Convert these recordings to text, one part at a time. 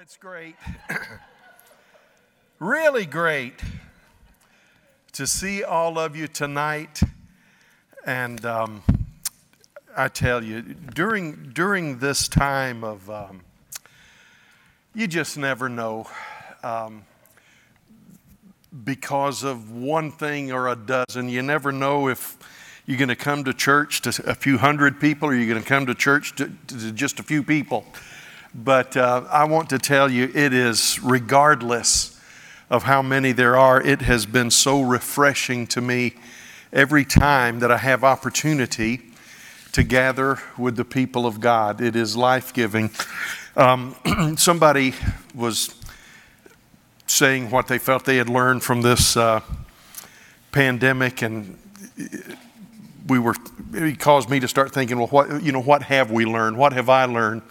it's great. really great to see all of you tonight. And um, I tell you, during, during this time of, um, you just never know. Um, because of one thing or a dozen, you never know if you're going to come to church to a few hundred people or you're going to come to church to, to just a few people. But uh, I want to tell you, it is regardless of how many there are, it has been so refreshing to me every time that I have opportunity to gather with the people of God. It is life giving. Um, somebody was saying what they felt they had learned from this uh, pandemic, and we were. It caused me to start thinking, well, what you know, what have we learned? What have I learned?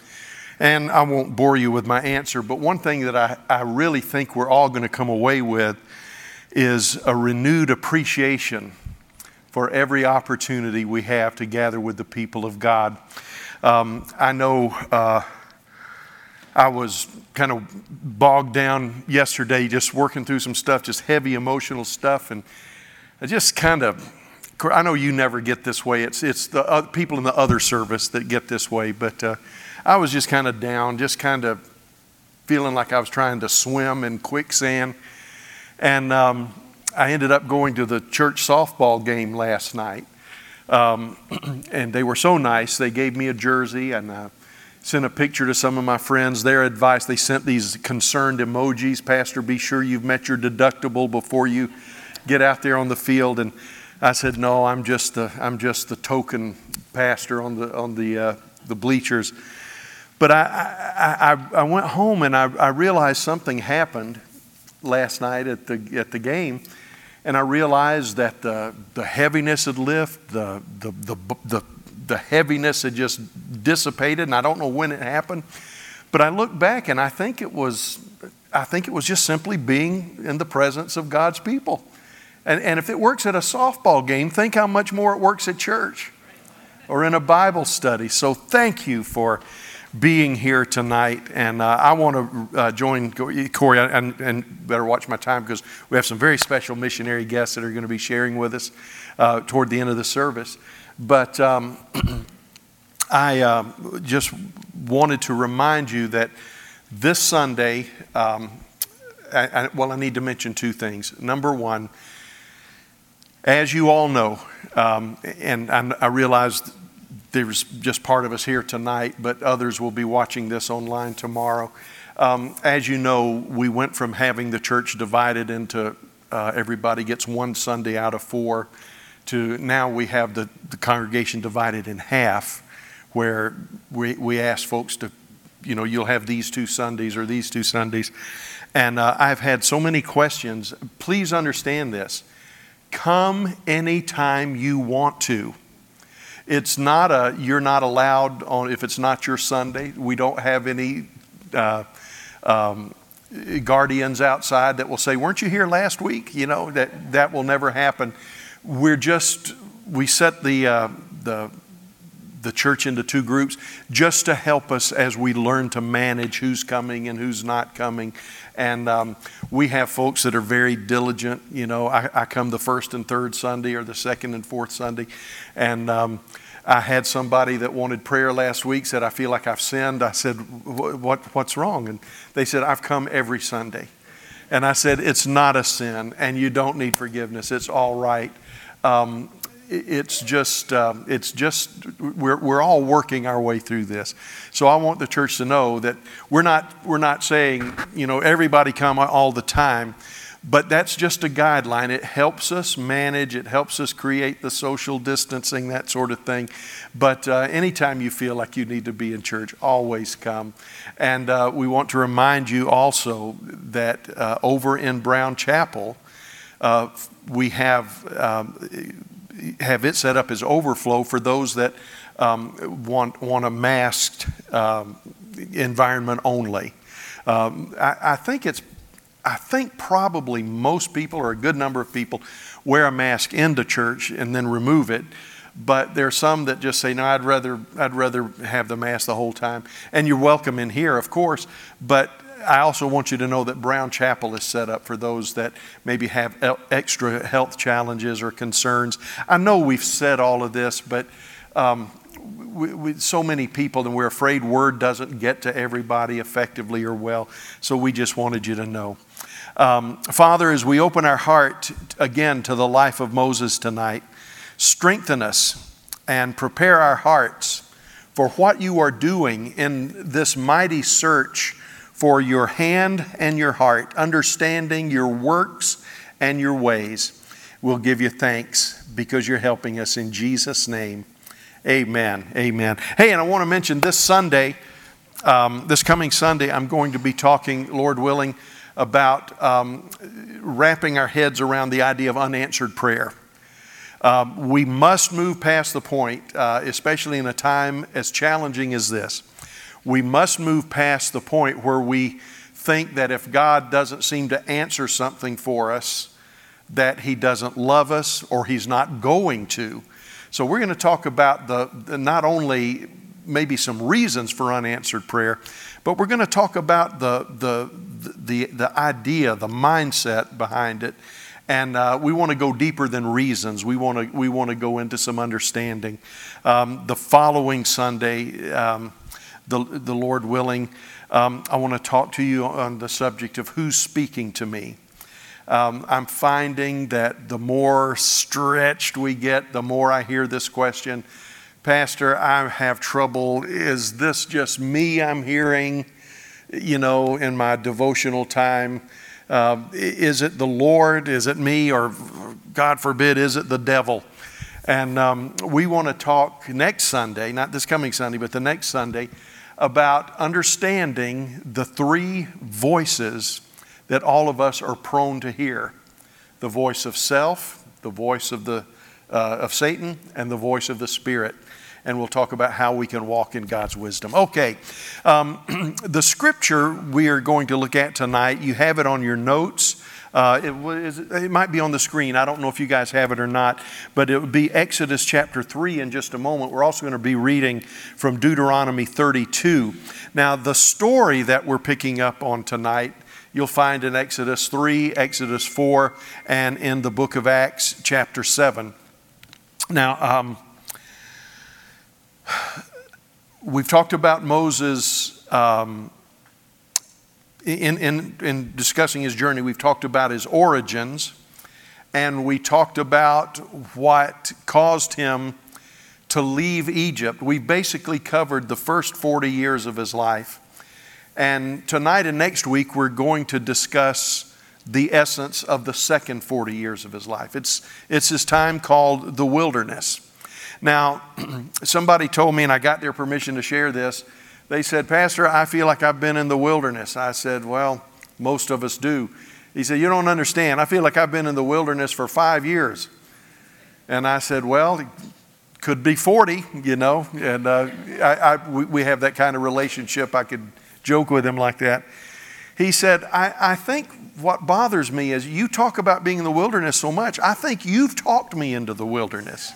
And I won't bore you with my answer, but one thing that I, I really think we're all going to come away with is a renewed appreciation for every opportunity we have to gather with the people of God. Um, I know uh, I was kind of bogged down yesterday just working through some stuff, just heavy emotional stuff, and I just kind of. I know you never get this way. It's, it's the uh, people in the other service that get this way, but uh, I was just kind of down, just kind of feeling like I was trying to swim in quicksand. And um, I ended up going to the church softball game last night. Um, and they were so nice. They gave me a jersey and uh, sent a picture to some of my friends. Their advice they sent these concerned emojis Pastor, be sure you've met your deductible before you get out there on the field. And I said, No, I'm just the, I'm just the token pastor on the, on the, uh, the bleachers. But I, I, I went home and I, I realized something happened last night at the, at the game. And I realized that the, the heaviness had lifted, the, the, the, the, the heaviness had just dissipated, and I don't know when it happened. But I look back and I think it was, I think it was just simply being in the presence of God's people. And, and if it works at a softball game, think how much more it works at church or in a Bible study. So thank you for being here tonight. And uh, I want to uh, join Corey, and, and, better watch my time because we have some very special missionary guests that are going to be sharing with us uh, toward the end of the service. But um, I um, just wanted to remind you that this Sunday, um, I, I, well, I need to mention two things. Number one, as you all know, um, and I, I realized there's just part of us here tonight, but others will be watching this online tomorrow. Um, as you know, we went from having the church divided into uh, everybody gets one Sunday out of four to now we have the, the congregation divided in half, where we, we ask folks to, you know, you'll have these two Sundays or these two Sundays. And uh, I've had so many questions. Please understand this. Come anytime you want to. It's not a, you're not allowed on, if it's not your Sunday. We don't have any uh, um, guardians outside that will say, weren't you here last week? You know, that, that will never happen. We're just, we set the, uh, the, the church into two groups just to help us as we learn to manage who's coming and who's not coming. And um, we have folks that are very diligent. You know, I, I, come the first and third Sunday or the second and fourth Sunday. And um, I had somebody that wanted prayer last week, said, I feel like I've sinned. I said, what, What's wrong? And they said, I've come every Sunday. And I said, It's not a sin, and you don't need forgiveness. It's all right. Um, it's just, um, it's just, we're, we're all working our way through this. So I want the church to know that we're not, we're not saying, you know, everybody come all the time. But that's just a guideline. It helps us manage, it helps us create the social distancing, that sort of thing. But uh, anytime you feel like you need to be in church, always come. And uh, we want to remind you also that uh, over in Brown Chapel, uh, we have, um, have it set up as overflow for those that um, want, want a masked um, environment only. Um, I, I think it's I think probably most people, or a good number of people, wear a mask into church and then remove it. But there are some that just say, "No, I'd rather I'd rather have the mask the whole time." And you're welcome in here, of course. But I also want you to know that Brown Chapel is set up for those that maybe have extra health challenges or concerns. I know we've said all of this, but um, with so many people, and we're afraid word doesn't get to everybody effectively or well. So we just wanted you to know. Um, Father, as we open our heart again to the life of Moses tonight, strengthen us and prepare our hearts for what you are doing in this mighty search for your hand and your heart, understanding your works and your ways. We'll give you thanks because you're helping us in Jesus' name. Amen. Amen. Hey, and I want to mention this Sunday, um, this coming Sunday, I'm going to be talking, Lord willing, about um, wrapping our heads around the idea of unanswered prayer. Um, we must move past the point, uh, especially in a time as challenging as this. We must move past the point where we think that if God doesn't seem to answer something for us, that He doesn't love us or He's not going to. So we're going to talk about the, the not only maybe some reasons for unanswered prayer, but we're going to talk about the, the, the, the idea, the mindset behind it. And uh, we want to go deeper than reasons. We want to, we want to go into some understanding. Um, the following Sunday, um, the, the Lord willing, um, I want to talk to you on the subject of who's speaking to me. Um, I'm finding that the more stretched we get, the more I hear this question Pastor, I have trouble. Is this just me I'm hearing, you know, in my devotional time? Uh, is it the Lord? Is it me? Or, God forbid, is it the devil? And um, we want to talk next Sunday, not this coming Sunday, but the next Sunday, about understanding the three voices that all of us are prone to hear the voice of self, the voice of, the, uh, of Satan, and the voice of the Spirit. And we'll talk about how we can walk in God's wisdom. Okay, um, the scripture we are going to look at tonight, you have it on your notes. Uh, it, it, might be on the screen. I don't know if you guys have it or not, but it would be Exodus chapter 3 in just a moment. We're also going to be reading from Deuteronomy 32. Now, the story that we're picking up on tonight you'll find in Exodus 3, Exodus 4, and in the book of Acts, chapter 7. Now, um, we've talked about Moses um, in, in, in discussing his journey, we've talked about his origins, and we talked about what caused him to leave Egypt. We basically covered the first 40 years of his life. And tonight and next week, we're going to discuss the essence of the second 40 years of his life. It's, it's his time called the wilderness. Now, somebody told me, and I got their permission to share this, they said, Pastor, I feel like I've been in the wilderness. I said, Well, most of us do. He said, You don't understand. I feel like I've been in the wilderness for five years. And I said, Well, could be 40, you know. And uh, I, I, we, have that kind of relationship. I could joke with him like that. He said, I, I think what bothers me is you talk about being in the wilderness so much. I think you've talked me into the wilderness.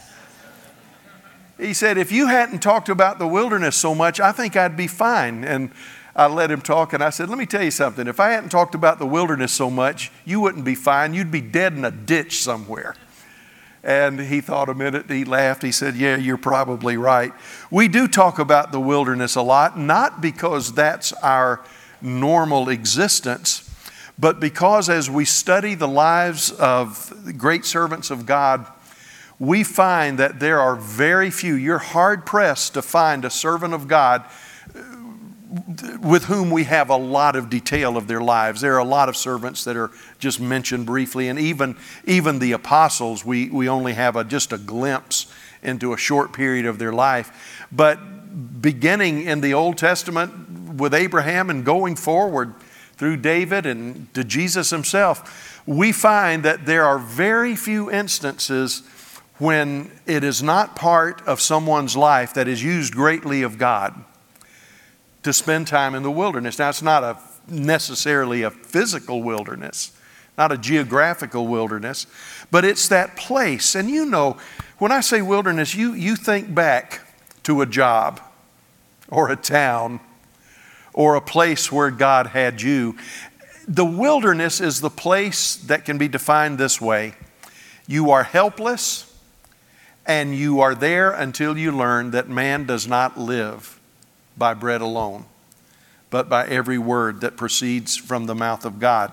He said, If you hadn't talked about the wilderness so much, I think I'd be fine. And I let him talk, and I said, Let me tell you something. If I hadn't talked about the wilderness so much, you wouldn't be fine. You'd be dead in a ditch somewhere. And he thought a minute, he laughed. He said, Yeah, you're probably right. We do talk about the wilderness a lot, not because that's our normal existence, but because as we study the lives of great servants of God, we find that there are very few, you're hard pressed to find a servant of God uh, with whom we have a lot of detail of their lives. There are a lot of servants that are just mentioned briefly, and even, even the apostles, we, we only have a, just a glimpse into a short period of their life. But beginning in the Old Testament with Abraham and going forward through David and to Jesus himself, we find that there are very few instances when it is not part of someone's life that is used greatly of God to spend time in the wilderness. Now, it's not a, necessarily a physical wilderness, not a geographical wilderness, but it's that place. And you know, when I say wilderness, you, you think back to a job or a town or a place where God had you. The wilderness is the place that can be defined this way you are helpless, and you are there until you learn that man does not live by bread alone, but by every word that proceeds from the mouth of God.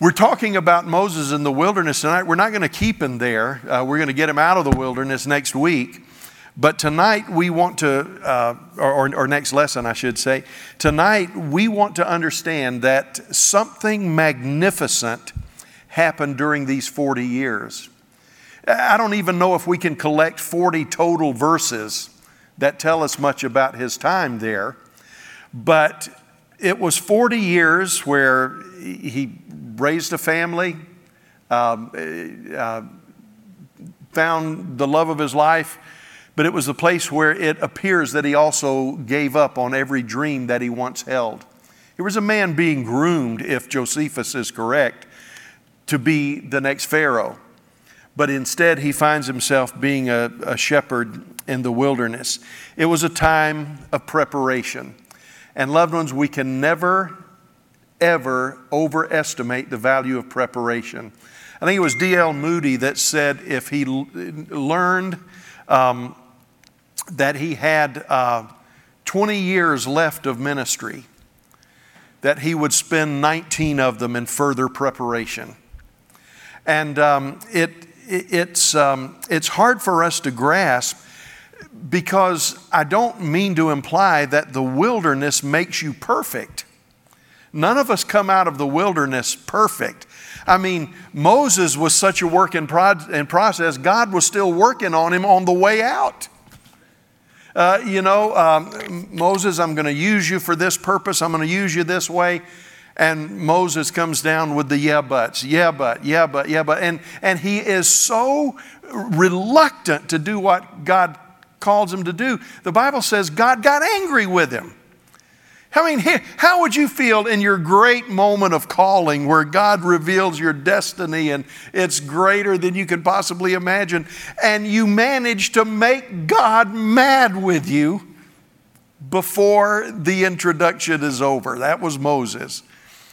We're talking about Moses in the wilderness tonight. We're not going to keep him there. Uh, we're going to get him out of the wilderness next week. But tonight we want to, uh, or, or next lesson, I should say, tonight we want to understand that something magnificent happened during these 40 years. I don't even know if we can collect 40 total verses that tell us much about his time there, but it was 40 years where he raised a family, um, uh, found the love of his life, but it was the place where it appears that he also gave up on every dream that he once held. He was a man being groomed, if Josephus is correct, to be the next Pharaoh. But instead, he finds himself being a, a shepherd in the wilderness. It was a time of preparation. And loved ones, we can never ever overestimate the value of preparation. I think it was D.L. Moody that said if he l- learned um, that he had uh, 20 years left of ministry, that he would spend 19 of them in further preparation. And um, it, it, it's, um, it's hard for us to grasp because I don't mean to imply that the wilderness makes you perfect. None of us come out of the wilderness perfect. I mean, Moses was such a work in, process, God was still working on him on the way out. Uh, you know, um, Moses, I'm going to use you for this purpose, I'm going to use you this way. And Moses comes down with the yeah buts, yeah but, yeah but, yeah but. And, and he is so reluctant to do what God calls him to do. The Bible says God got angry with him. I mean, how would you feel in your great moment of calling where God reveals your destiny and it's greater than you can possibly imagine, and you manage to make God mad with you before the introduction is over? That was Moses.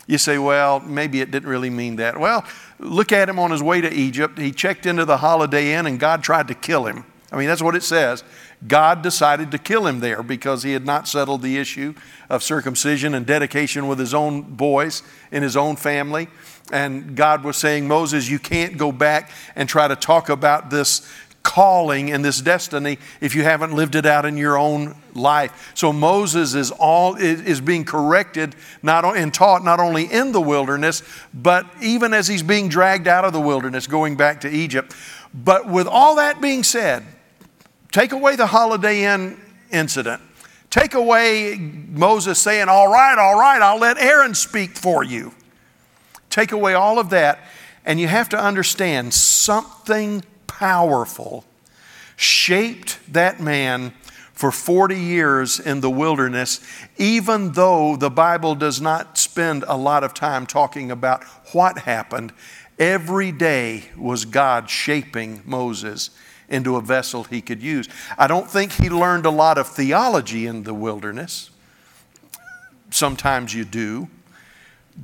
You say, well, maybe it didn't really mean that. Well, look at him on his way to Egypt. He checked into the Holiday Inn and God tried to kill him. I mean, that's what it says. God decided to kill him there because he had not settled the issue of circumcision and dedication with his own boys in his own family. And God was saying, Moses, you can't go back and try to talk about this calling and this destiny if you haven't lived it out in your own life. So Moses is all is being corrected not and taught not only in the wilderness, but even as he's being dragged out of the wilderness, going back to Egypt. But with all that being said, take away the Holiday Inn incident. Take away Moses saying, All right, all right, I'll let Aaron speak for you. Take away all of that, and you have to understand something powerful shaped that man for 40 years in the wilderness, even though the Bible does not spend a lot of time talking about what happened. Every day was God shaping Moses into a vessel he could use. I don't think he learned a lot of theology in the wilderness. Sometimes you do.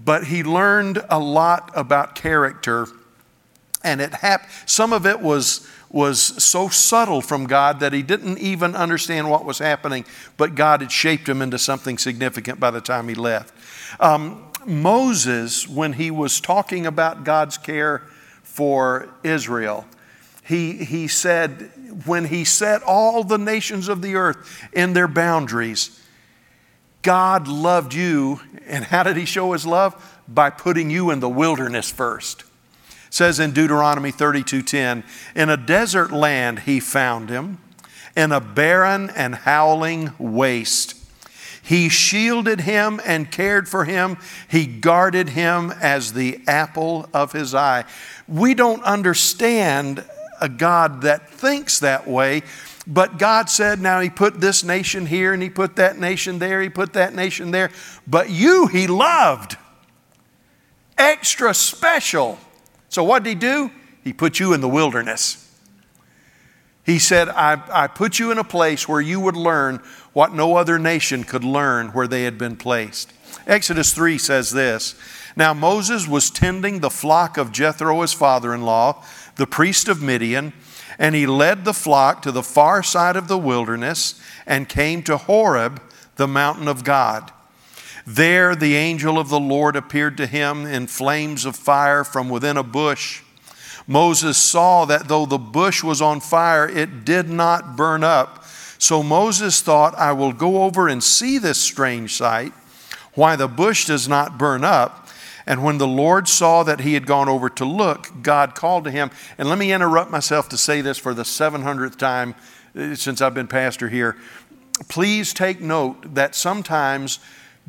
But he learned a lot about character, and it hap- some of it was, was so subtle from God that he didn't even understand what was happening, but God had shaped him into something significant by the time he left. Um, Moses, when he was talking about God's care for Israel, he, he said, when he set all the nations of the earth in their boundaries, God loved you. And how did he show his love? By putting you in the wilderness first. Says in Deuteronomy 32:10, in a desert land he found him, in a barren and howling waste. He shielded him and cared for him. He guarded him as the apple of his eye. We don't understand a God that thinks that way. But God said, now He put this nation here and He put that nation there, He put that nation there. But you He loved. Extra special. So what did He do? He put you in the wilderness. He said, I, I put you in a place where you would learn what no other nation could learn where they had been placed. Exodus 3 says this Now Moses was tending the flock of Jethro, his father in law, the priest of Midian, and he led the flock to the far side of the wilderness and came to Horeb, the mountain of God. There the angel of the Lord appeared to him in flames of fire from within a bush. Moses saw that though the bush was on fire, it did not burn up. So Moses thought, I will go over and see this strange sight, why the bush does not burn up. And when the Lord saw that he had gone over to look, God called to him. And let me interrupt myself to say this for the 700th time uh, since I've been pastor here. Please take note that sometimes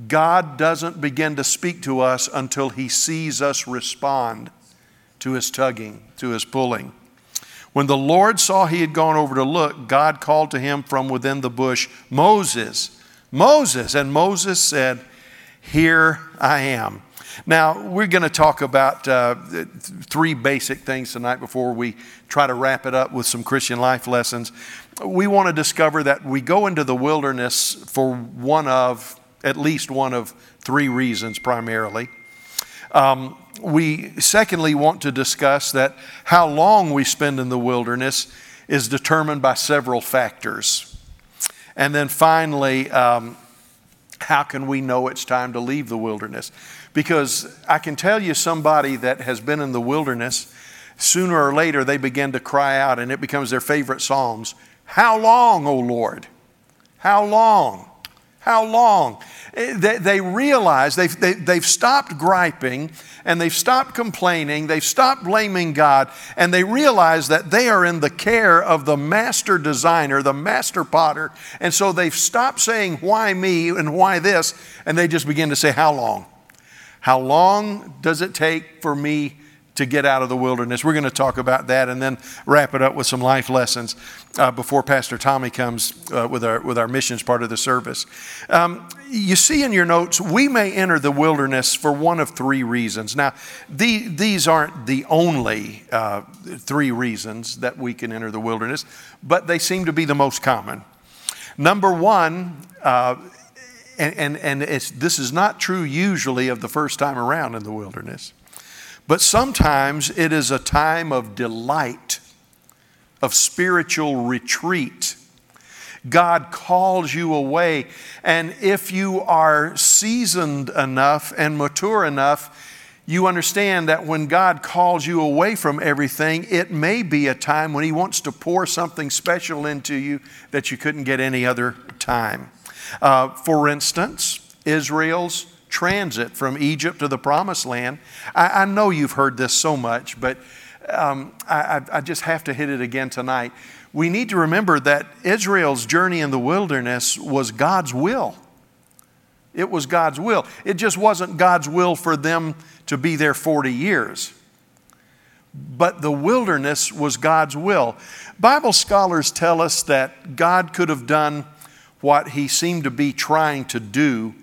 God doesn't begin to speak to us until he sees us respond to his tugging, to his pulling. When the Lord saw he had gone over to look, God called to him from within the bush, Moses, Moses. And Moses said, Here I am. Now, we're going to talk about uh, three basic things tonight before we try to wrap it up with some Christian life lessons. We want to discover that we go into the wilderness for one of, at least one of three reasons primarily. Um, we secondly want to discuss that how long we spend in the wilderness is determined by several factors. And then finally, um, how can we know it's time to leave the wilderness? Because I can tell you somebody that has been in the wilderness, sooner or later they begin to cry out and it becomes their favorite Psalms How long, O Lord? How long? How long? They, they realize they've, they, have they have stopped griping and they've stopped complaining, they've stopped blaming God, and they realize that they are in the care of the master designer, the master potter. And so they've stopped saying, Why me and why this? And they just begin to say, How long? How long does it take for me to get out of the wilderness. We're going to talk about that and then wrap it up with some life lessons uh, before Pastor Tommy comes uh, with, our, with our missions part of the service. Um, you see in your notes, we may enter the wilderness for one of three reasons. Now, the, these aren't the only uh, three reasons that we can enter the wilderness, but they seem to be the most common. Number one, uh, and, and, and this is not true usually of the first time around in the wilderness. But sometimes it is a time of delight, of spiritual retreat. God calls you away. And if you are seasoned enough and mature enough, you understand that when God calls you away from everything, it may be a time when He wants to pour something special into you that you couldn't get any other time. Uh, for instance, Israel's transit from Egypt to the promised land. I, I know you've heard this so much, but um, I, I just have to hit it again tonight. We need to remember that Israel's journey in the wilderness was God's will. It was God's will. It just wasn't God's will for them to be there 40 years. But the wilderness was God's will. Bible scholars tell us that God could have done what he seemed to be trying to do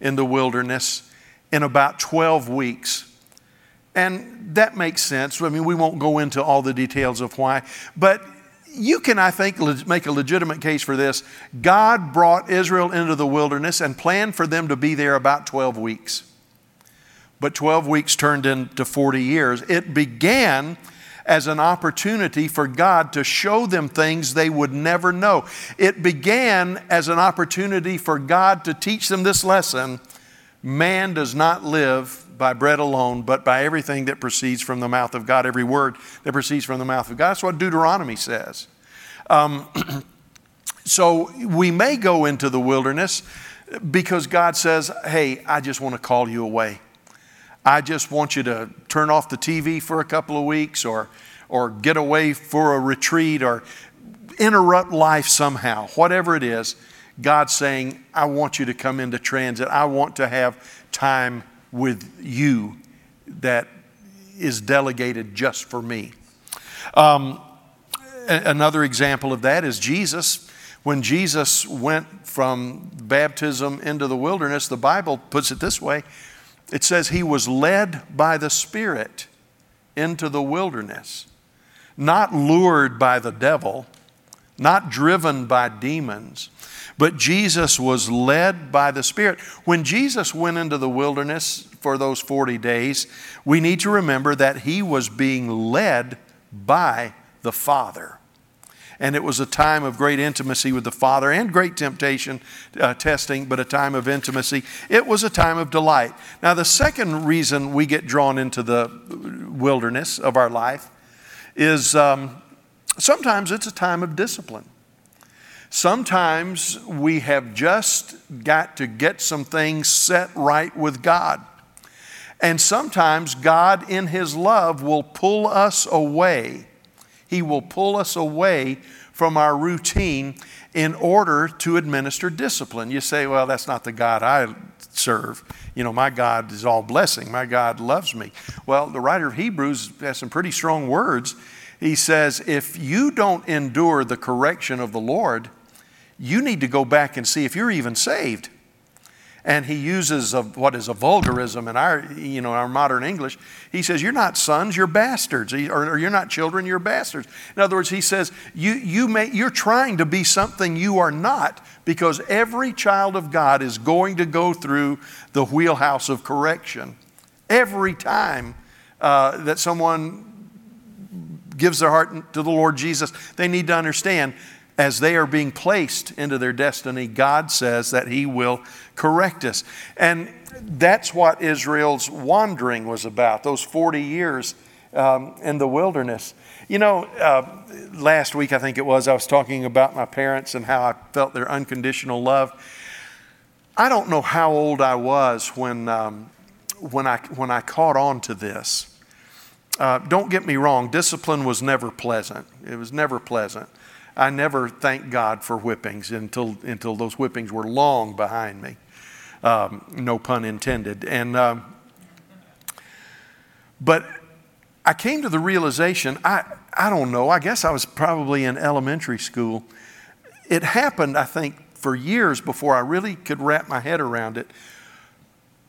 in the wilderness in about 12 weeks. And that makes sense. I mean, we won't go into all the details of why, but you can, I think, make a legitimate case for this. God brought Israel into the wilderness and planned for them to be there about 12 weeks. But 12 weeks turned into 40 years. It began as an opportunity for God to show them things they would never know. It began as an opportunity for God to teach them this lesson man does not live by bread alone, but by everything that proceeds from the mouth of God, every word that proceeds from the mouth of God. That's what Deuteronomy says. Um, so we may go into the wilderness because God says, Hey, I just want to call you away. I just want you to turn off the TV for a couple of weeks or, or get away for a retreat or interrupt life somehow, whatever it is. God's saying, I want you to come into transit. I want to have time with you that is delegated just for me. Um, another example of that is Jesus. When Jesus went from baptism into the wilderness, the Bible puts it this way it says he was led by the Spirit into the wilderness, not lured by the devil, not driven by demons, but Jesus was led by the Spirit. When Jesus went into the wilderness for those 40 days, we need to remember that he was being led by the Father. And it was a time of great intimacy with the Father and great temptation, uh, testing, but a time of intimacy. It was a time of delight. Now, the second reason we get drawn into the wilderness of our life is um, sometimes it's a time of discipline. Sometimes we have just got to get some things set right with God. And sometimes God, in His love, will pull us away. He will pull us away from our routine in order to administer discipline. You say, well, that's not the God I serve. You know, my God is all blessing. My God loves me. Well, the writer of Hebrews has some pretty strong words. He says, if you don't endure the correction of the Lord, you need to go back and see if you're even saved. And he uses a, what is a vulgarism in our, you know, our modern English. He says, You're not sons, you're bastards. Or, or you're not children, you're bastards. In other words, he says, you, you may, You're trying to be something you are not because every child of God is going to go through the wheelhouse of correction. Every time uh, that someone gives their heart to the Lord Jesus, they need to understand as they are being placed into their destiny, God says that He will correct us. And that's what Israel's wandering was about, those 40 years um, in the wilderness. You know, uh, last week I think it was, I was talking about my parents and how I felt their unconditional love. I don't know how old I was when, um, when, I, when I caught on to this. Uh, don't get me wrong, discipline was never pleasant. It was never pleasant. I never thanked God for whippings until, until those whippings were long behind me. Um, no pun intended. And, um, but I came to the realization I, I don't know, I guess I was probably in elementary school. It happened, I think, for years before I really could wrap my head around it.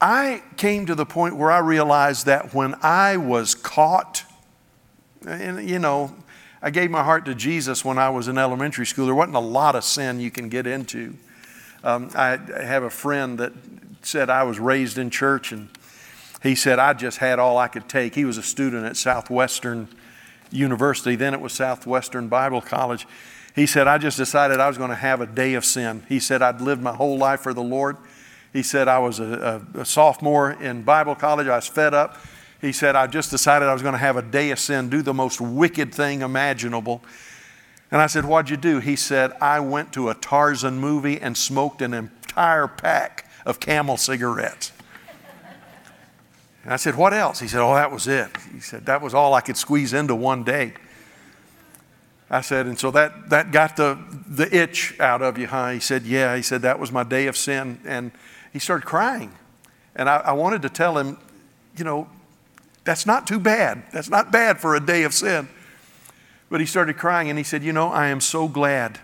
I came to the point where I realized that when I was caught, and you know, I gave my heart to Jesus when I was in elementary school. There wasn't a lot of sin you can get into. Um, I have a friend that said I was raised in church, and he said I just had all I could take. He was a student at Southwestern University, then it was Southwestern Bible College. He said, I just decided I was going to have a day of sin. He said, I'd lived my whole life for the Lord. He said, I was a, a, a sophomore in Bible college. I was fed up. He said, I just decided I was going to have a day of sin, do the most wicked thing imaginable. And I said, What'd you do? He said, I went to a Tarzan movie and smoked an entire pack of camel cigarettes. And I said, What else? He said, Oh, that was it. He said, That was all I could squeeze into one day. I said, And so that, that got the, the itch out of you, huh? He said, Yeah. He said, That was my day of sin. And he started crying. And I, I wanted to tell him, You know, that's not too bad. That's not bad for a day of sin. But he started crying and he said, You know, I am so glad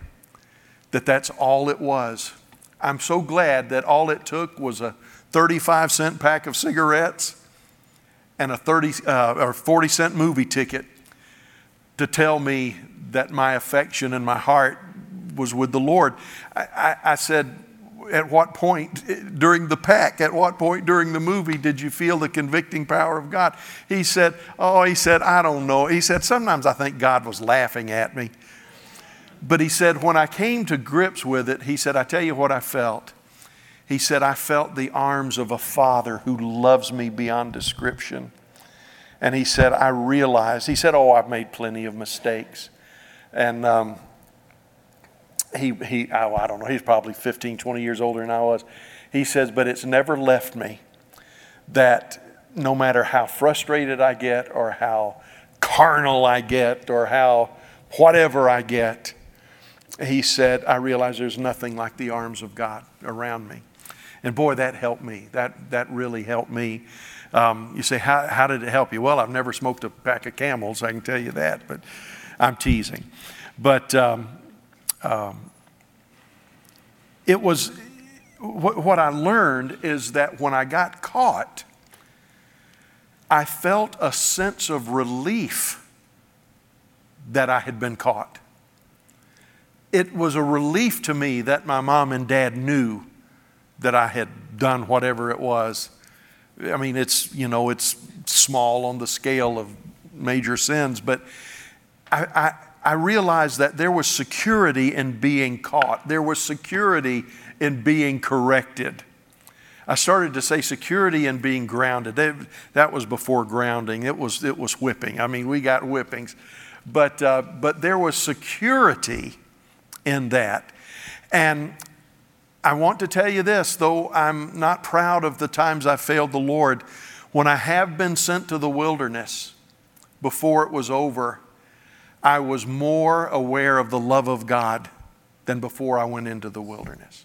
that that's all it was. I'm so glad that all it took was a 35 cent pack of cigarettes and a 30 uh, or 40 cent movie ticket to tell me that my affection and my heart was with the Lord. I, I, I said, at what point during the pack, at what point during the movie did you feel the convicting power of God? He said, Oh, he said, I don't know. He said, Sometimes I think God was laughing at me. But he said, When I came to grips with it, he said, I tell you what I felt. He said, I felt the arms of a father who loves me beyond description. And he said, I realized, he said, Oh, I've made plenty of mistakes. And, um, he, he oh, I don't know, he's probably 15, 20 years older than I was. He says, but it's never left me that no matter how frustrated I get or how carnal I get or how whatever I get, he said, I realize there's nothing like the arms of God around me. And boy, that helped me. That, that really helped me. Um, you say, how, how did it help you? Well, I've never smoked a pack of camels, I can tell you that, but I'm teasing. But um, um, it was what, what I learned is that when I got caught, I felt a sense of relief that I had been caught. it was a relief to me that my mom and dad knew that I had done whatever it was. I mean, it's, you know, it's small on the scale of major sins, but I, I, I realized that there was security in being caught. There was security in being corrected. I started to say security in being grounded. That was before grounding. It was, it was whipping. I mean, we got whippings. But, uh, but there was security in that. And I want to tell you this, though I'm not proud of the times I failed the Lord, when I have been sent to the wilderness before it was over, I was more aware of the love of God than before I went into the wilderness.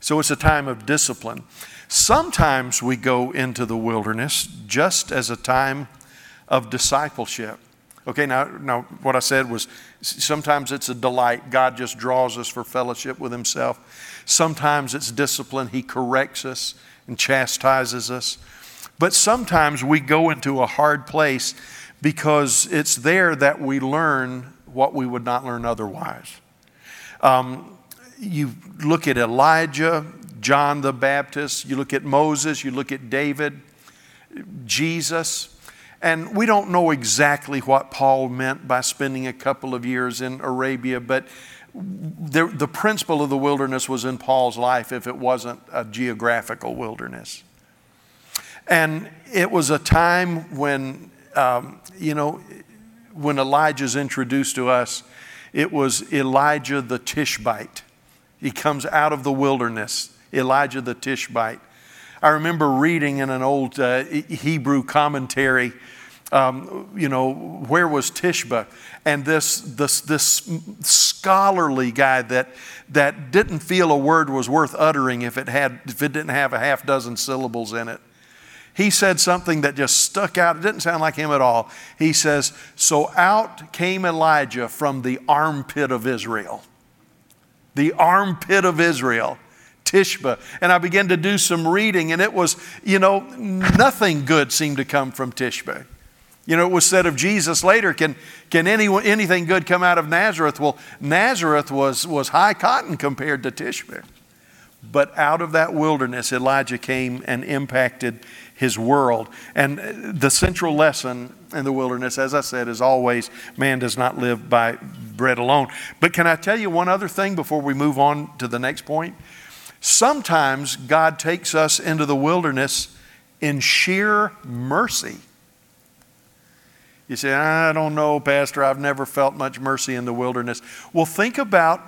So it's a time of discipline. Sometimes we go into the wilderness just as a time of discipleship. Okay, now, now what I said was sometimes it's a delight. God just draws us for fellowship with Himself. Sometimes it's discipline. He corrects us and chastises us. But sometimes we go into a hard place because it's there that we learn what we would not learn otherwise. Um, you look at Elijah, John the Baptist, you look at Moses, you look at David, Jesus, and we don't know exactly what Paul meant by spending a couple of years in Arabia, but the, the principle of the wilderness was in Paul's life if it wasn't a geographical wilderness. And it was a time when, um, you know, when Elijah's introduced to us, it was Elijah the Tishbite. He comes out of the wilderness, Elijah the Tishbite. I remember reading in an old uh, Hebrew commentary, um, you know, where was Tishba? And this, this, this scholarly guy that, that didn't feel a word was worth uttering if it, had, if it didn't have a half dozen syllables in it. He said something that just stuck out. It didn't sound like him at all. He says, So out came Elijah from the armpit of Israel the armpit of Israel, Tishba. And I began to do some reading, and it was, you know, nothing good seemed to come from Tishba. You know, it was said of Jesus later, can, can any, anything good come out of Nazareth? Well, Nazareth was, was high cotton compared to Tishba. But out of that wilderness, Elijah came and impacted his world. And the central lesson in the wilderness, as I said, is always man does not live by bread alone. But can I tell you one other thing before we move on to the next point? Sometimes God takes us into the wilderness in sheer mercy. You say, I don't know, Pastor, I've never felt much mercy in the wilderness. Well, think about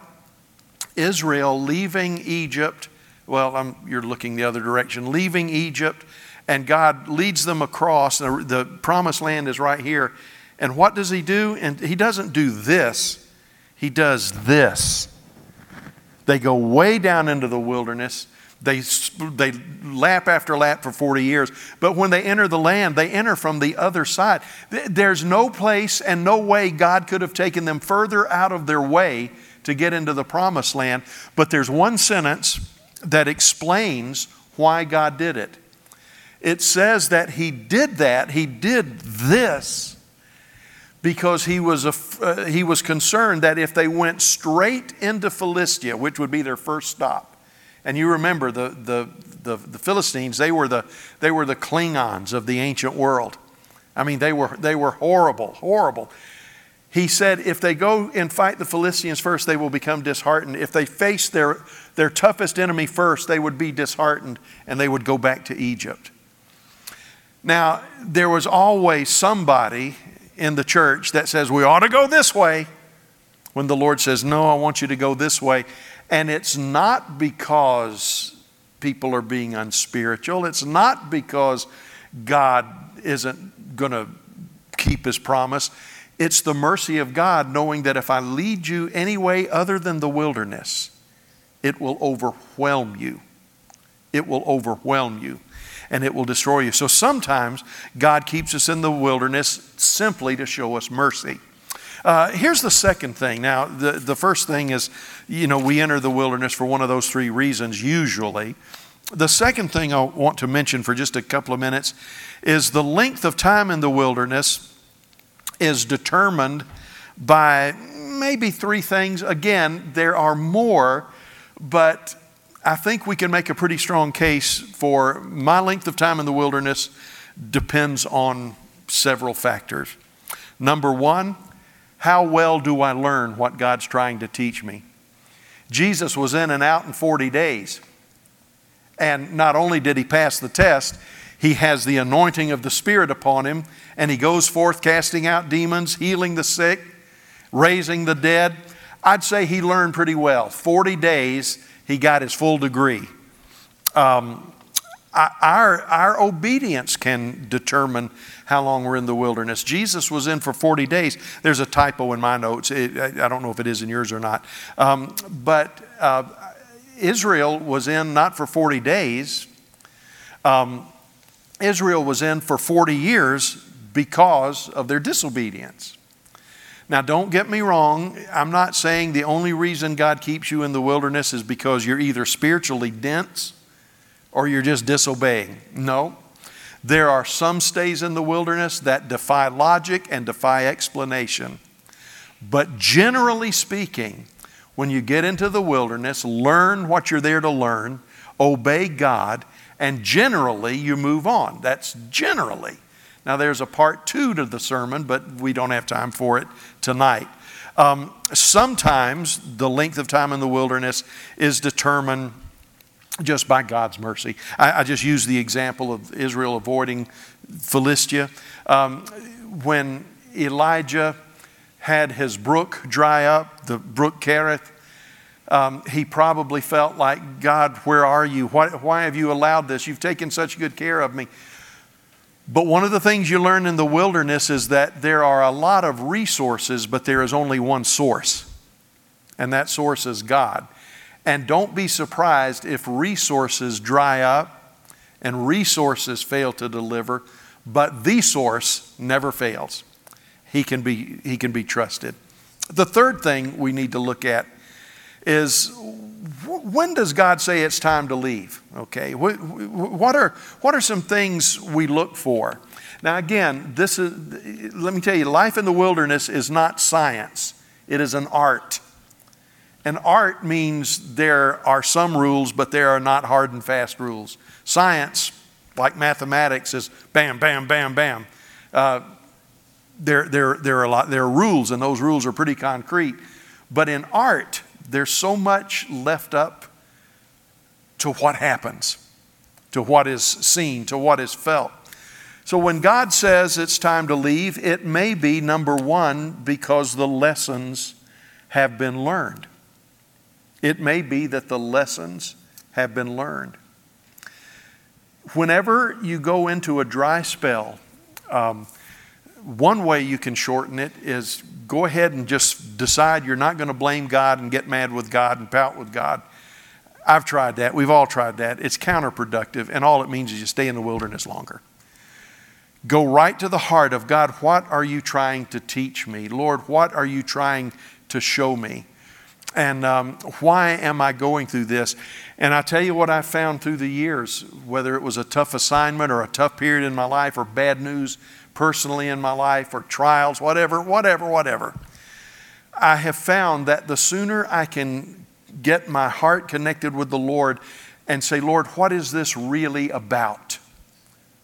Israel leaving Egypt. Well, I'm, you're looking the other direction, leaving Egypt and God leads them across. The, the promised land is right here. And what does He do? And He doesn't do this, He does this. They go way down into the wilderness. They, they lap after lap for 40 years. But when they enter the land, they enter from the other side. There's no place and no way God could have taken them further out of their way to get into the promised land. But there's one sentence that explains why God did it it says that he did that, he did this because he was, uh, he was concerned that if they went straight into Philistia, which would be their first stop, and you remember the, the, the, the Philistines, they were the, they were the Klingons of the ancient world. I mean, they were, they were horrible, horrible. He said, if they go and fight the Philistines first, they will become disheartened. If they face their, their toughest enemy first, they would be disheartened and they would go back to Egypt. Now, there was always somebody in the church that says we ought to go this way when the Lord says, No, I want you to go this way. And it's not because people are being unspiritual, it's not because God isn't going to keep his promise. It's the mercy of God knowing that if I lead you any way other than the wilderness, it will overwhelm you. It will overwhelm you and it will destroy you. So sometimes God keeps us in the wilderness simply to show us mercy. Uh, here's the second thing. Now, the, the first thing is, you know, we enter the wilderness for one of those three reasons, usually. The second thing I want to mention for just a couple of minutes is the length of time in the wilderness is determined by maybe three things. Again, there are more, but I think we can make a pretty strong case for my length of time in the wilderness depends on several factors. Number one, how well do I learn what God's trying to teach me? Jesus was in and out in 40 days. And not only did he pass the test, he has the anointing of the Spirit upon him, and he goes forth casting out demons, healing the sick, raising the dead. I'd say he learned pretty well. 40 days, he got his full degree. Um, our, our obedience can determine how long we're in the wilderness. Jesus was in for 40 days. There's a typo in my notes. It, I don't know if it is in yours or not. Um, but uh, Israel was in not for 40 days, um, Israel was in for 40 years because of their disobedience. Now, don't get me wrong. I'm not saying the only reason God keeps you in the wilderness is because you're either spiritually dense or you're just disobeying. No. There are some stays in the wilderness that defy logic and defy explanation. But generally speaking, when you get into the wilderness, learn what you're there to learn, obey God, and generally you move on. That's generally. Now, there's a part two to the sermon, but we don't have time for it tonight. Um, sometimes the length of time in the wilderness is determined just by God's mercy. I, I just use the example of Israel avoiding Philistia. Um, when Elijah had his brook dry up, the brook Kerith, um, he probably felt like, God, where are you? Why, why have you allowed this? You've taken such good care of me. But one of the things you learn in the wilderness is that there are a lot of resources, but there is only one source, and that source is God. And don't be surprised if resources dry up and resources fail to deliver, but the source never fails. He can be, he can be trusted. The third thing we need to look at is when does God say it's time to leave? Okay, what are, what are some things we look for? Now, again, this is, let me tell you, life in the wilderness is not science, it is an art. And art means there are some rules, but there are not hard and fast rules. Science, like mathematics, is bam, bam, bam, bam. Uh, there, there, there, are a lot, there are rules, and those rules are pretty concrete. But in art, there's so much left up to what happens, to what is seen, to what is felt. So when God says it's time to leave, it may be number one, because the lessons have been learned. It may be that the lessons have been learned. Whenever you go into a dry spell, um, one way you can shorten it is go ahead and just decide you're not going to blame God and get mad with God and pout with God. I've tried that. We've all tried that. It's counterproductive, and all it means is you stay in the wilderness longer. Go right to the heart of God. What are you trying to teach me? Lord, what are you trying to show me? and um, why am I going through this? And I tell you what I found through the years, whether it was a tough assignment or a tough period in my life or bad news personally in my life or trials, whatever, whatever, whatever. I have found that the sooner I can get my heart connected with the Lord and say, Lord, what is this really about?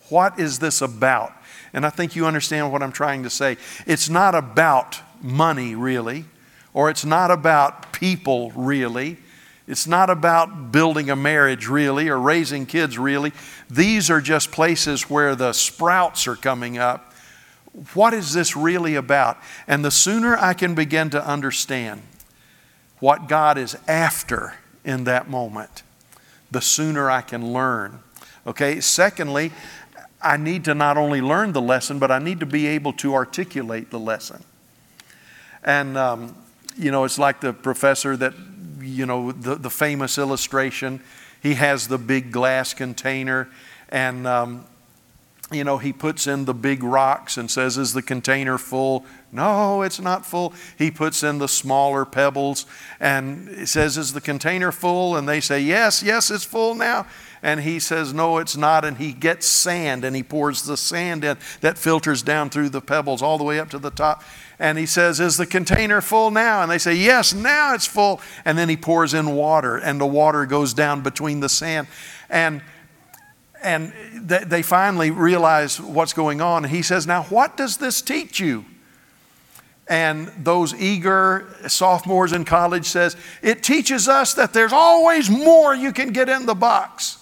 What is this about? And I think you understand what I'm trying to say. It's not about money, really or it's not about people really. It's not about building a marriage really or raising kids really. These are just places where the sprouts are coming up. What is this really about? And the sooner I can begin to understand what God is after in that moment, the sooner I can learn. Okay, secondly, I need to not only learn the lesson, but I need to be able to articulate the lesson. And um, you know, it's like the professor that, you know, the, the famous illustration. He has the big glass container, and um, you know, he puts in the big rocks and says, Is the container full? No, it's not full. He puts in the smaller pebbles and says, Is the container full? And they say, Yes, yes, it's full now. And he says, No, it's not. And he gets sand and he pours the sand in that filters down through the pebbles all the way up to the top. And he says, Is the container full now? And they say, Yes, now it's full. And then he pours in water and the water goes down between the sand. And and they finally realize what's going on. He says, Now, what does this teach you? And those eager sophomores in college says, It teaches us that there's always more you can get in the box.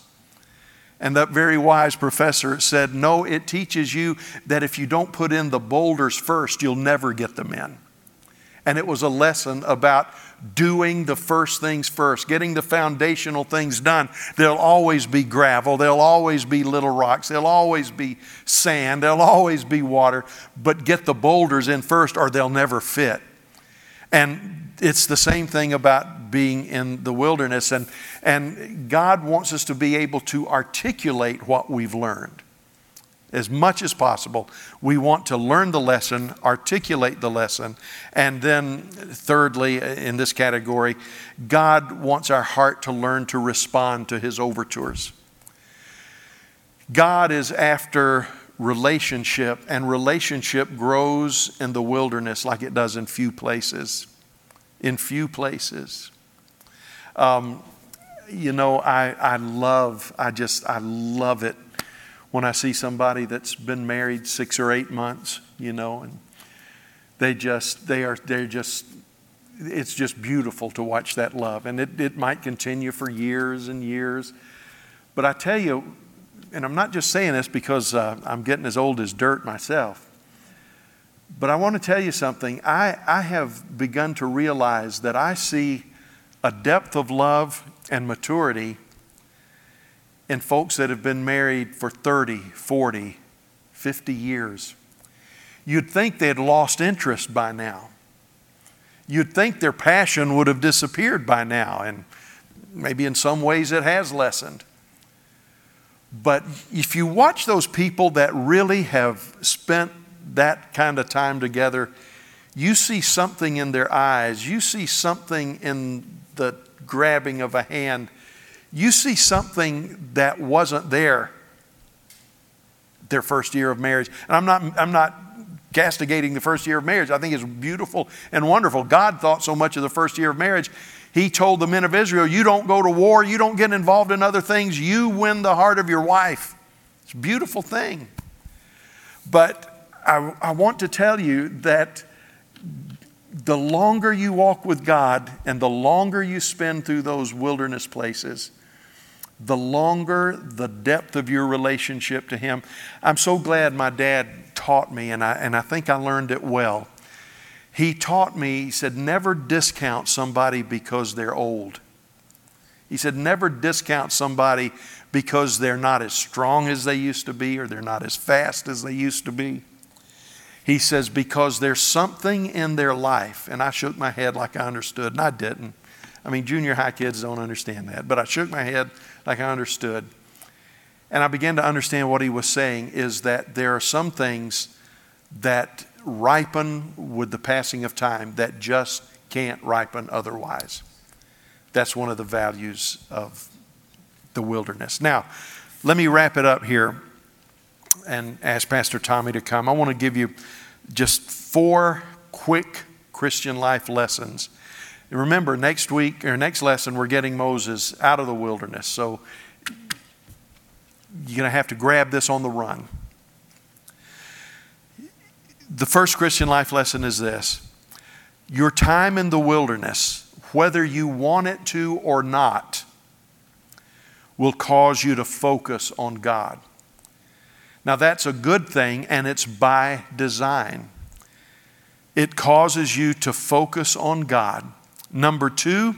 And that very wise professor said, No, it teaches you that if you don't put in the boulders first, you'll never get them in. And it was a lesson about doing the first things first, getting the foundational things done. There'll always be gravel, there'll always be little rocks, there'll always be sand, there'll always be water, but get the boulders in first or they'll never fit. And it's the same thing about being in the wilderness. And, and God wants us to be able to articulate what we've learned as much as possible. We want to learn the lesson, articulate the lesson, and then, thirdly, in this category, God wants our heart to learn to respond to His overtures. God is after relationship, and relationship grows in the wilderness like it does in few places. In few places. Um, you know, I, I love, I just, I love it when I see somebody that's been married six or eight months, you know, and they just, they are, they're just, it's just beautiful to watch that love. And it, it might continue for years and years. But I tell you, and I'm not just saying this because uh, I'm getting as old as dirt myself, but I want to tell you something. I, I have begun to realize that I see a depth of love and maturity in folks that have been married for 30, 40, 50 years. You'd think they'd lost interest by now. You'd think their passion would have disappeared by now, and maybe in some ways it has lessened. But if you watch those people that really have spent that kind of time together, you see something in their eyes, you see something in the grabbing of a hand you see something that wasn't there their first year of marriage. And I'm not, I'm not castigating the first year of marriage. I think it's beautiful and wonderful. God thought so much of the first year of marriage. He told the men of Israel, You don't go to war, you don't get involved in other things, you win the heart of your wife. It's a beautiful thing. But I, I want to tell you that the longer you walk with God and the longer you spend through those wilderness places, the longer the depth of your relationship to Him. I'm so glad my dad taught me, and I, and I think I learned it well. He taught me, he said, never discount somebody because they're old. He said, never discount somebody because they're not as strong as they used to be or they're not as fast as they used to be. He says, because there's something in their life, and I shook my head like I understood, and I didn't. I mean, junior high kids don't understand that, but I shook my head like I understood. And I began to understand what he was saying is that there are some things that ripen with the passing of time that just can't ripen otherwise. That's one of the values of the wilderness. Now, let me wrap it up here and ask Pastor Tommy to come. I want to give you just four quick Christian life lessons remember, next week or next lesson, we're getting Moses out of the wilderness. So you're going to have to grab this on the run. The first Christian life lesson is this your time in the wilderness, whether you want it to or not, will cause you to focus on God. Now, that's a good thing, and it's by design. It causes you to focus on God Number two,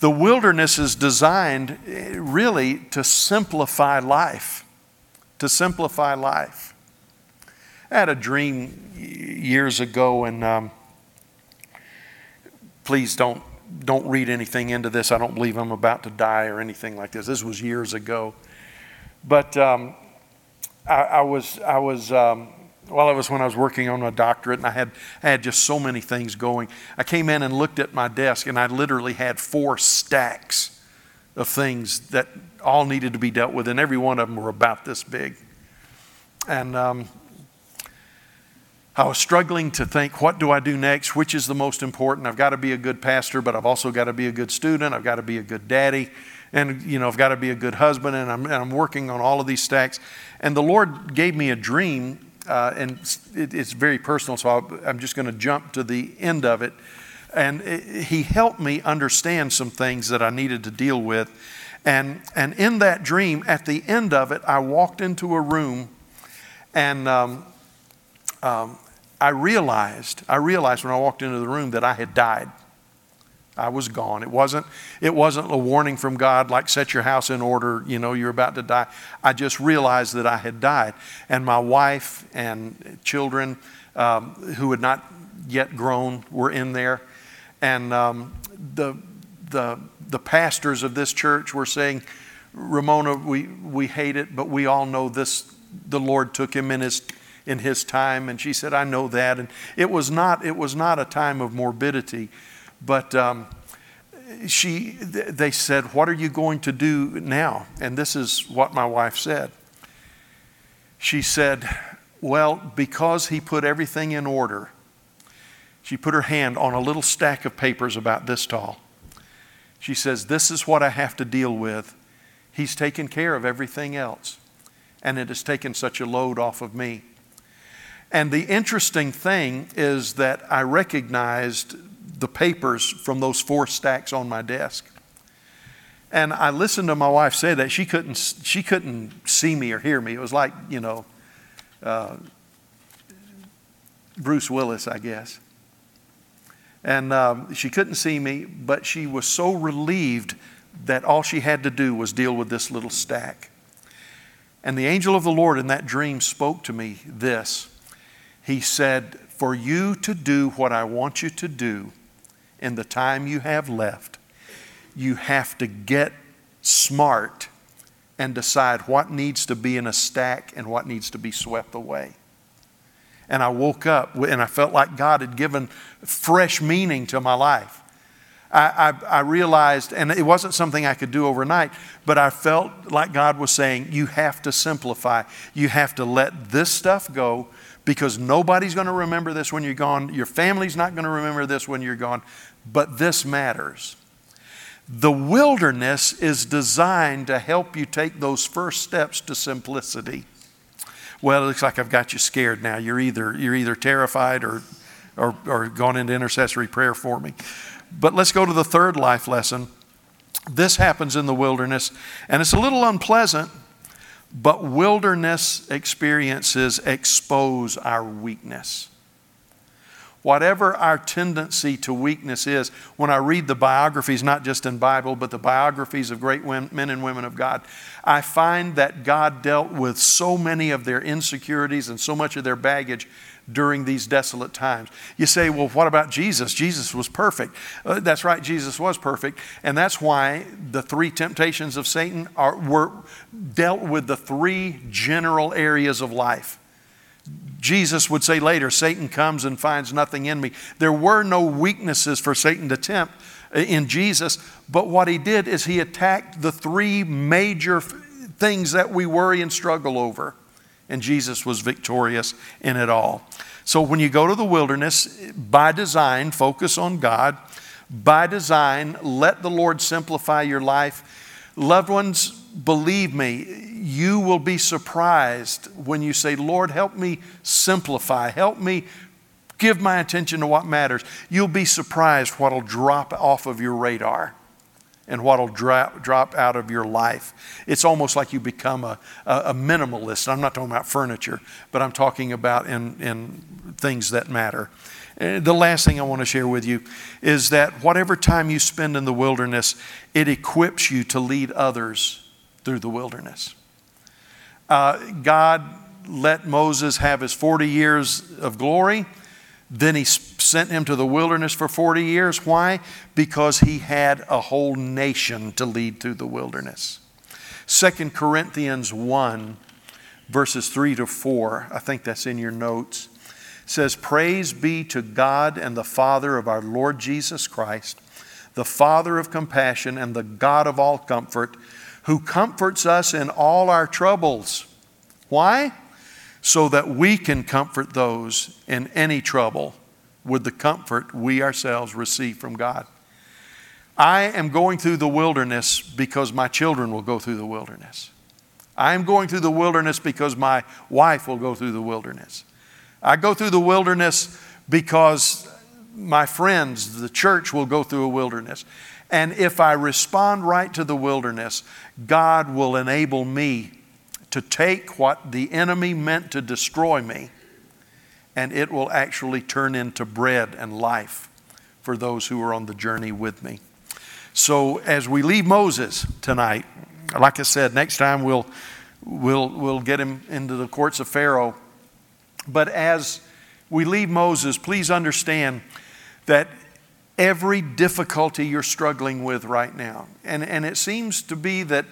the wilderness is designed eh, really to simplify life. To simplify life. I had a dream years ago, and um, please don't don't read anything into this. I don't believe I'm about to die or anything like this. This was years ago, but um, I, I was, I was, um, well, it was when I was working on my doctorate and I had, I had just so many things going. I came in and looked at my desk and I literally had four stacks of things that all needed to be dealt with, and every one of them were about this big. And um, I was struggling to think, what do I do next? Which is the most important? I've got to be a good pastor, but I've also got to be a good student. I've got to be a good daddy. And, you know, I've got to be a good husband. And I'm, and I'm working on all of these stacks. And the Lord gave me a dream, uh, and it, it's very personal, so i am just going to jump to the end of it. And it, He helped me understand some things that I needed to deal with. And, and in that dream, at the end of it, I walked into a room and um, um, I realized, I realized when I walked into the room that I had died. I was gone. It wasn't, it wasn't a warning from God like set your house in order, you know, you're about to die. I just realized that I had died. And my wife and children um, who had not yet grown were in there. And um, the, the, the pastors of this church were saying, Ramona, we, we hate it, but we all know this, the Lord took him in his in his time. And she said, I know that. And it was not, it was not a time of morbidity, but um, she, they said, What are you going to do now? And this is what my wife said. She said, Well, because he put everything in order, she put her hand on a little stack of papers about this tall. She says, This is what I have to deal with. He's taken care of everything else. And it has taken such a load off of me. And the interesting thing is that I recognized the papers from those four stacks on my desk. And I listened to my wife say that she couldn't, she couldn't see me or hear me. It was like, you know, uh, Bruce Willis, I guess. And um, she couldn't see me, but she was so relieved that all she had to do was deal with this little stack. And the angel of the Lord in that dream spoke to me this he said, For you to do what I want you to do in the time you have left, you have to get smart and decide what needs to be in a stack and what needs to be swept away. And I woke up and I felt like God had given fresh meaning to my life. I, I, I, realized, and it wasn't something I could do overnight, but I felt like God was saying, You have to simplify. You have to let this stuff go because nobody's going to remember this when you're gone. Your family's not going to remember this when you're gone, but this matters. The wilderness is designed to help you take those first steps to simplicity. Well, it looks like I've got you scared now. You're either, you're either terrified or, or, or gone into intercessory prayer for me. But let's go to the third life lesson. This happens in the wilderness, and it's a little unpleasant but wilderness experiences expose our weakness. Whatever our tendency to weakness is, when I read the biographies, not just in Bible, but the biographies of great men and women of God, I find that God dealt with so many of their insecurities and so much of their baggage during these desolate times. You say, well, what about Jesus? Jesus was perfect. Uh, that's right, Jesus was perfect. And that's why the three temptations of Satan are, were dealt with the three general areas of life. Jesus would say later, Satan comes and finds nothing in me. There were no weaknesses for Satan to tempt uh, in Jesus, but what he did is he attacked the three major things that we worry and struggle over and Jesus was victorious in it all. So when you go to the wilderness, by design, focus on God. By design, let the Lord simplify your life. Loved ones, believe me, you will be surprised when you say, Lord, help me simplify, help me give my attention to what matters. You'll be surprised what'll drop off of your radar and what will drop, drop out of your life. It's almost like you become a, a, minimalist. I'm not talking about furniture, but I'm talking about in, in things that matter. The last thing I want to share with you is that whatever time you spend in the wilderness, it equips you to lead others through the wilderness. Uh, God let Moses have his 40 years of glory then he sent him to the wilderness for 40 years. Why? Because he had a whole nation to lead through the wilderness. 2 Corinthians 1, verses 3 to 4. I think that's in your notes. Says, Praise be to God and the Father of our Lord Jesus Christ, the Father of compassion and the God of all comfort, who comforts us in all our troubles. Why? So that we can comfort those in any trouble with the comfort we ourselves receive from God. I am going through the wilderness because my children will go through the wilderness. I am going through the wilderness because my wife will go through the wilderness. I go through the wilderness because my friends, the church, will go through a wilderness. And if I respond right to the wilderness, God will enable me to take what the enemy meant to destroy me, and it will actually turn into bread and life for those who are on the journey with me. So as we leave Moses tonight, like I said, next time we'll, we'll, we'll get him into the courts of Pharaoh. But as we leave Moses, please understand that every difficulty you're struggling with right now, and, and it seems to be that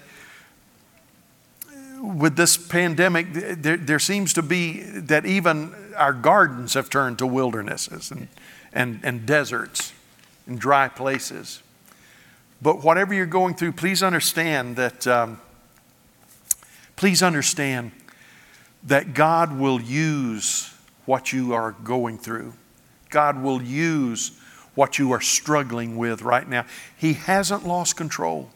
with this pandemic, there, there seems to be that even our gardens have turned to wildernesses and, and, and deserts and dry places. But whatever you're going through, please understand that, um, please understand that God will use what you are going through. God will use what you are struggling with right now. He hasn't lost control.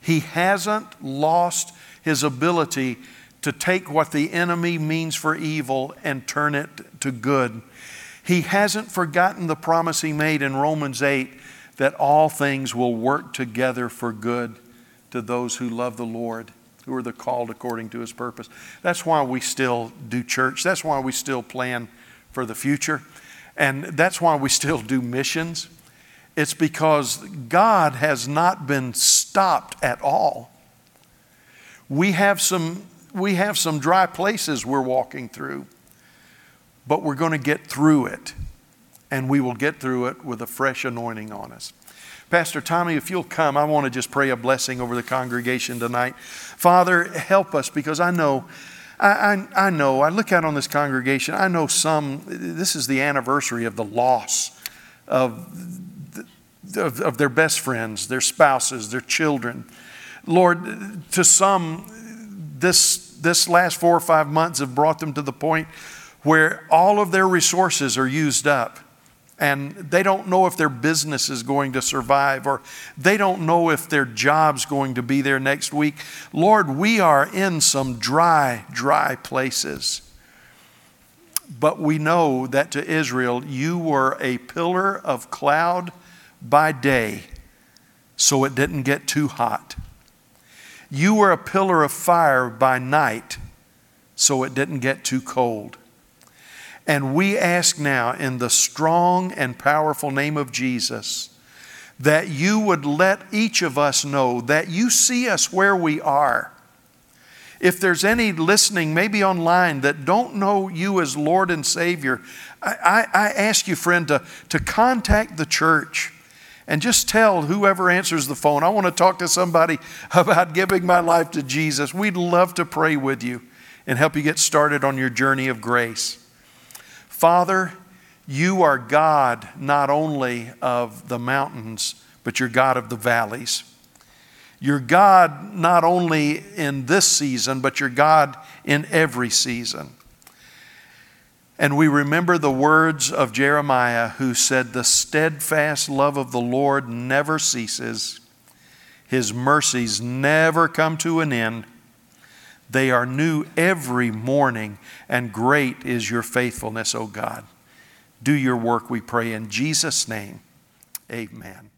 He hasn't lost his ability to take what the enemy means for evil and turn it to good. He hasn't forgotten the promise he made in Romans 8 that all things will work together for good to those who love the Lord, who are the called according to his purpose. That's why we still do church. That's why we still plan for the future. And that's why we still do missions. It's because God has not been stopped at all. We have some, we have some dry places we're walking through, but we're going to get through it and we will get through it with a fresh anointing on us. Pastor Tommy, if you'll come, I want to just pray a blessing over the congregation tonight. Father, help us because I know, I, I, I know, I look out on this congregation, I know some, this is the anniversary of the loss of, of, of their best friends, their spouses, their children. Lord, to some, this, this last four or five months have brought them to the point where all of their resources are used up and they don't know if their business is going to survive or they don't know if their job's going to be there next week. Lord, we are in some dry, dry places. But we know that to Israel, you were a pillar of cloud by day, so it didn't get too hot. You were a pillar of fire by night, so it didn't get too cold. And we ask now, in the strong and powerful name of Jesus, that you would let each of us know that you see us where we are. If there's any listening, maybe online, that don't know you as Lord and Savior, I, I, I ask you, friend, to, to contact the church and just tell whoever answers the phone, I want to talk to somebody about giving my life to Jesus. We'd love to pray with you and help you get started on your journey of grace. Father, you are God not only of the mountains, but you're God of the valleys. You're God not only in this season, but you're God in every season. And we remember the words of Jeremiah, who said, The steadfast love of the Lord never ceases, His mercies never come to an end. They are new every morning, and great is your faithfulness, O God. Do your work, we pray, in Jesus' name. Amen.